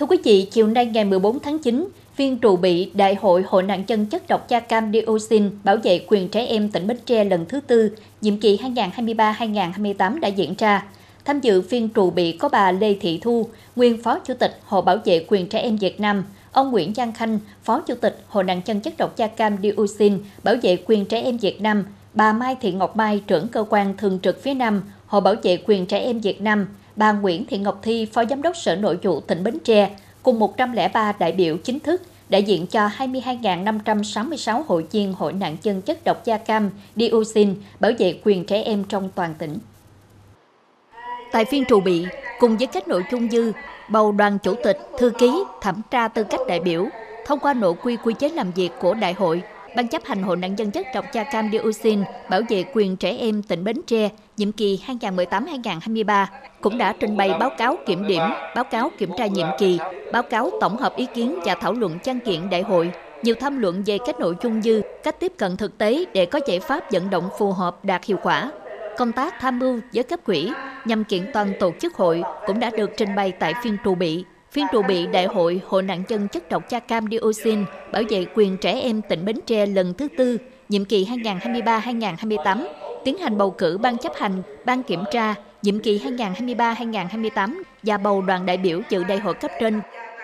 Thưa quý vị, chiều nay ngày 14 tháng 9, phiên trụ bị Đại hội Hội nạn nhân chất độc da cam dioxin bảo vệ quyền trẻ em tỉnh Bến Tre lần thứ tư, nhiệm kỳ 2023-2028 đã diễn ra. Tham dự phiên trụ bị có bà Lê Thị Thu, nguyên Phó Chủ tịch Hội Bảo vệ quyền trẻ em Việt Nam, ông Nguyễn Giang Khanh, Phó Chủ tịch Hội nạn nhân chất độc da cam dioxin bảo vệ quyền trẻ em Việt Nam, bà Mai Thị Ngọc Mai, trưởng cơ quan thường trực phía Nam, Hội Bảo vệ quyền trẻ em Việt Nam, bà Nguyễn Thị Ngọc Thi, Phó Giám đốc Sở Nội vụ tỉnh Bến Tre, cùng 103 đại biểu chính thức đại diện cho 22.566 hội viên hội nạn nhân chất độc da cam, dioxin, bảo vệ quyền trẻ em trong toàn tỉnh. Tại phiên trụ bị, cùng với các nội dung như bầu đoàn chủ tịch, thư ký, thẩm tra tư cách đại biểu, thông qua nội quy quy chế làm việc của đại hội, Ban chấp hành Hội nạn nhân chất độc da cam dioxin bảo vệ quyền trẻ em tỉnh Bến Tre nhiệm kỳ 2018-2023 cũng đã trình bày báo cáo kiểm điểm, báo cáo kiểm tra nhiệm kỳ, báo cáo tổng hợp ý kiến và thảo luận văn kiện đại hội. Nhiều tham luận về các nội dung như cách tiếp cận thực tế để có giải pháp vận động phù hợp đạt hiệu quả, công tác tham mưu với cấp quỹ nhằm kiện toàn tổ chức hội cũng đã được trình bày tại phiên trụ bị Phiên trụ bị Đại hội Hội nạn nhân chất độc da cam dioxin bảo vệ quyền trẻ em tỉnh Bến Tre lần thứ tư, nhiệm kỳ 2023-2028, tiến hành bầu cử ban chấp hành, ban kiểm tra, nhiệm kỳ 2023-2028 và bầu đoàn đại biểu dự đại hội cấp trên.